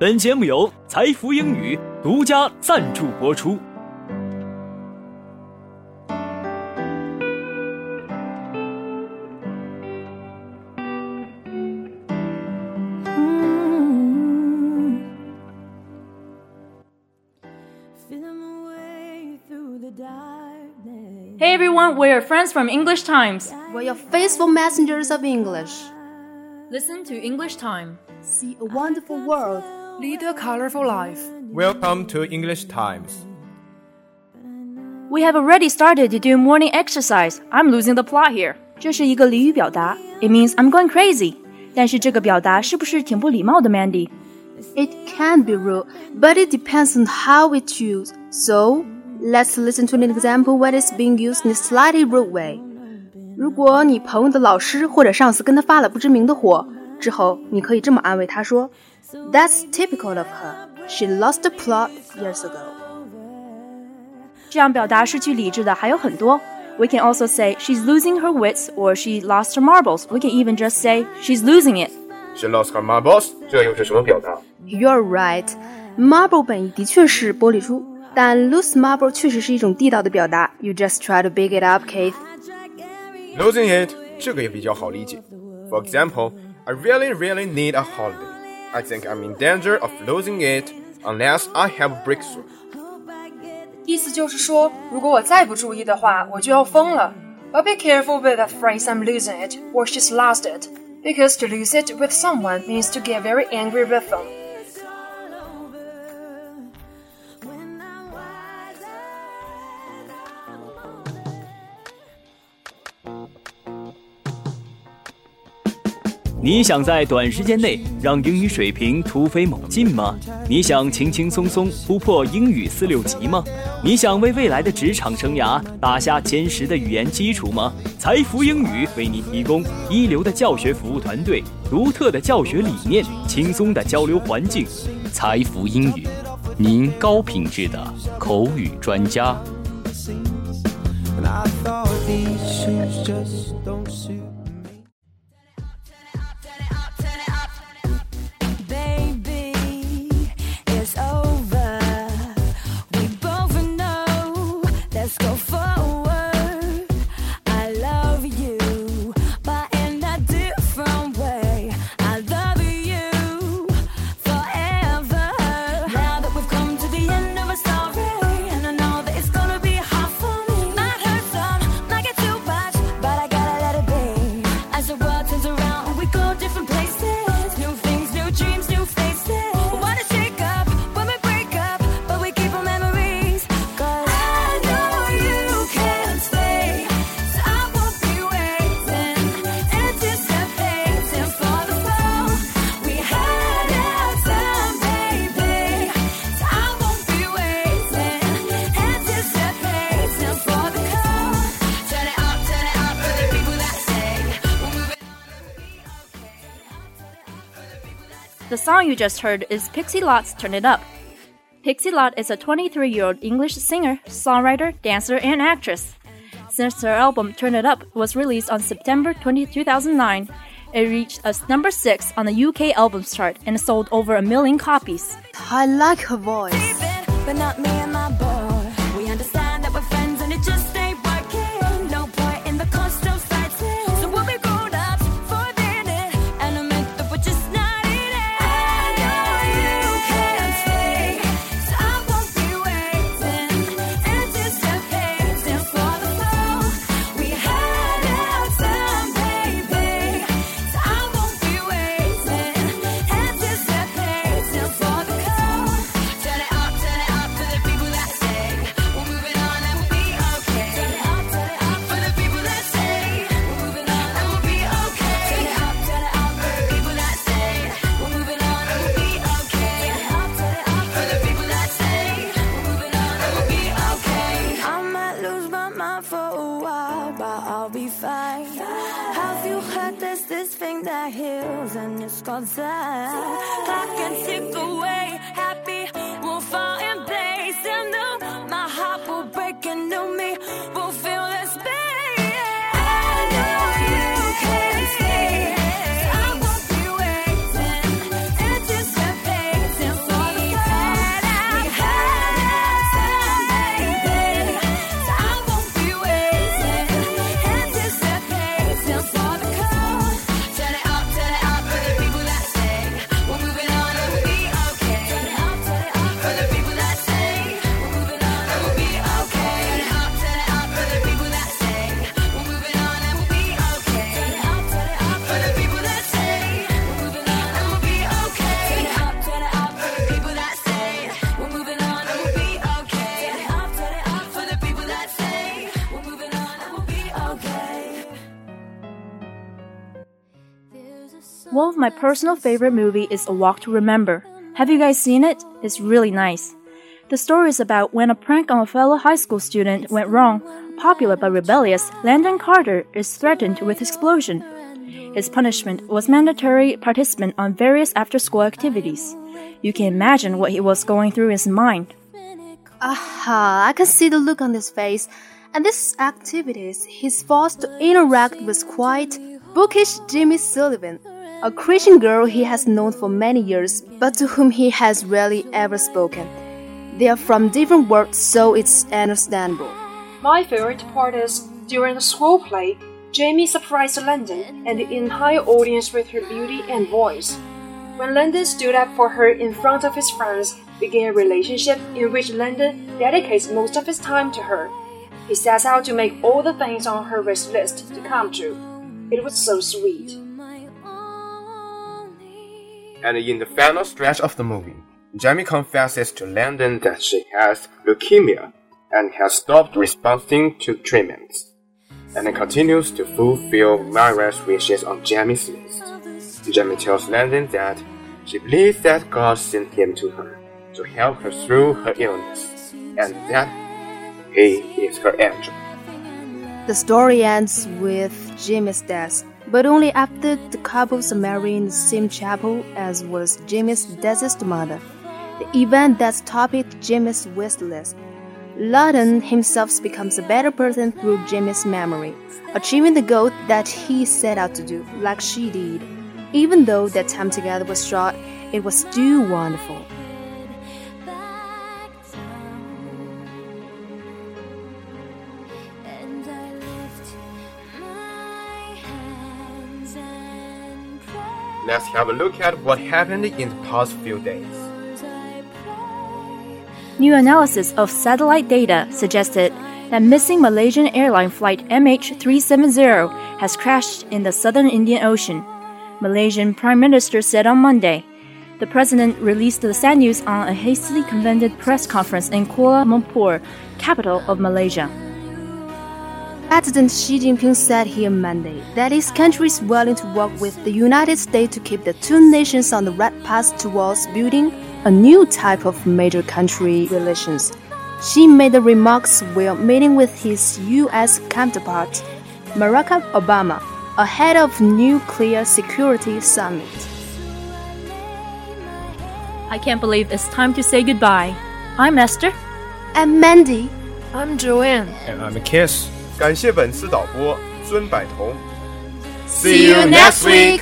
本节目由财富英语独家赞助播出。Hey everyone, we're your friends from English Times. We're your faithful messengers of English. Listen to English Time. See a wonderful world. Lead a colorful life. Welcome to English Times. We have already started to do morning exercise. I'm losing the plot here. 这是一个俚语表达，It means I'm going crazy。但是这个表达是不是挺不礼貌的，Mandy？ It can be rude, but it depends on how we choose. So, let's listen to an example when it's being used in a slightly rude way. 如果你朋友的老师或者上司跟他发了不知名的火， 之后你可以这么安慰他说：“That's typical of her. She lost the plot years ago.” 这样表达失去理智的还有很多。We can also say she's losing her wits or she lost her marbles. We can even just say she's losing it. She lost her marbles，这又是什么表达 You're right. Marble 本意的确是玻璃珠，但 lose marble 确实是一种地道的表达。You just try to big it up, Keith. Losing it，这个也比较好理解。For example, I really, really need a holiday. I think I'm in danger of losing it unless I have a breakthrough. 意思就是说，如果我再不注意的话，我就要疯了。But be careful with that phrase I'm losing it or she's lost it. Because to lose it with someone means to get very angry with them. 你想在短时间内让英语水平突飞猛进吗？你想轻轻松松突破英语四六级吗？你想为未来的职场生涯打下坚实的语言基础吗？财富英语为你提供一流的教学服务团队、独特的教学理念、轻松的交流环境。财富英语，您高品质的口语专家。Song you just heard is Pixie Lott's Turn It Up. Pixie Lott is a 23 year old English singer, songwriter, dancer, and actress. Since her album Turn It Up was released on September 20, 2009, it reached us number 6 on the UK albums chart and sold over a million copies. I like her voice. Called time? I can take away One of my personal favorite movie is A Walk to Remember. Have you guys seen it? It's really nice. The story is about when a prank on a fellow high school student went wrong. Popular but rebellious, Landon Carter is threatened with explosion. His punishment was mandatory participant on various after-school activities. You can imagine what he was going through in his mind. Aha, I can see the look on his face. And these activities, he's forced to interact with quite bookish Jimmy Sullivan, a Christian girl he has known for many years, but to whom he has rarely ever spoken. They are from different worlds, so it's understandable. My favorite part is during the school play, Jamie surprised Landon and the entire audience with her beauty and voice. When Landon stood up for her in front of his friends, began a relationship in which Landon dedicates most of his time to her. He sets out to make all the things on her wish list to come true. It was so sweet. And in the final stretch of the movie, Jamie confesses to Landon that she has leukemia and has stopped responding to treatments, and continues to fulfill Myra's wishes on Jamie's list. Jamie tells Landon that she believes that God sent him to her to help her through her illness, and that he is her angel. The story ends with Jimmy's death, but only after the couples married in the same chapel as was Jimmy's deceased mother. The event that topped Jimmy's wish list. Lawton himself becomes a better person through Jimmy's memory, achieving the goal that he set out to do, like she did. Even though their time together was short, it was still wonderful. Let's have a look at what happened in the past few days. New analysis of satellite data suggested that missing Malaysian airline flight MH370 has crashed in the southern Indian Ocean. Malaysian Prime Minister said on Monday. The president released the sad news on a hastily convened press conference in Kuala Lumpur, capital of Malaysia. President Xi Jinping said here Monday that his country is willing to work with the United States to keep the two nations on the right path towards building a new type of major country relations. Xi made the remarks while meeting with his U.S. counterpart, Barack Obama, ahead of nuclear security summit. I can't believe it's time to say goodbye. I'm Esther. I'm Mandy, I'm Joanne. And I'm a Kiss. 感谢本次导播孙柏彤。see you next week.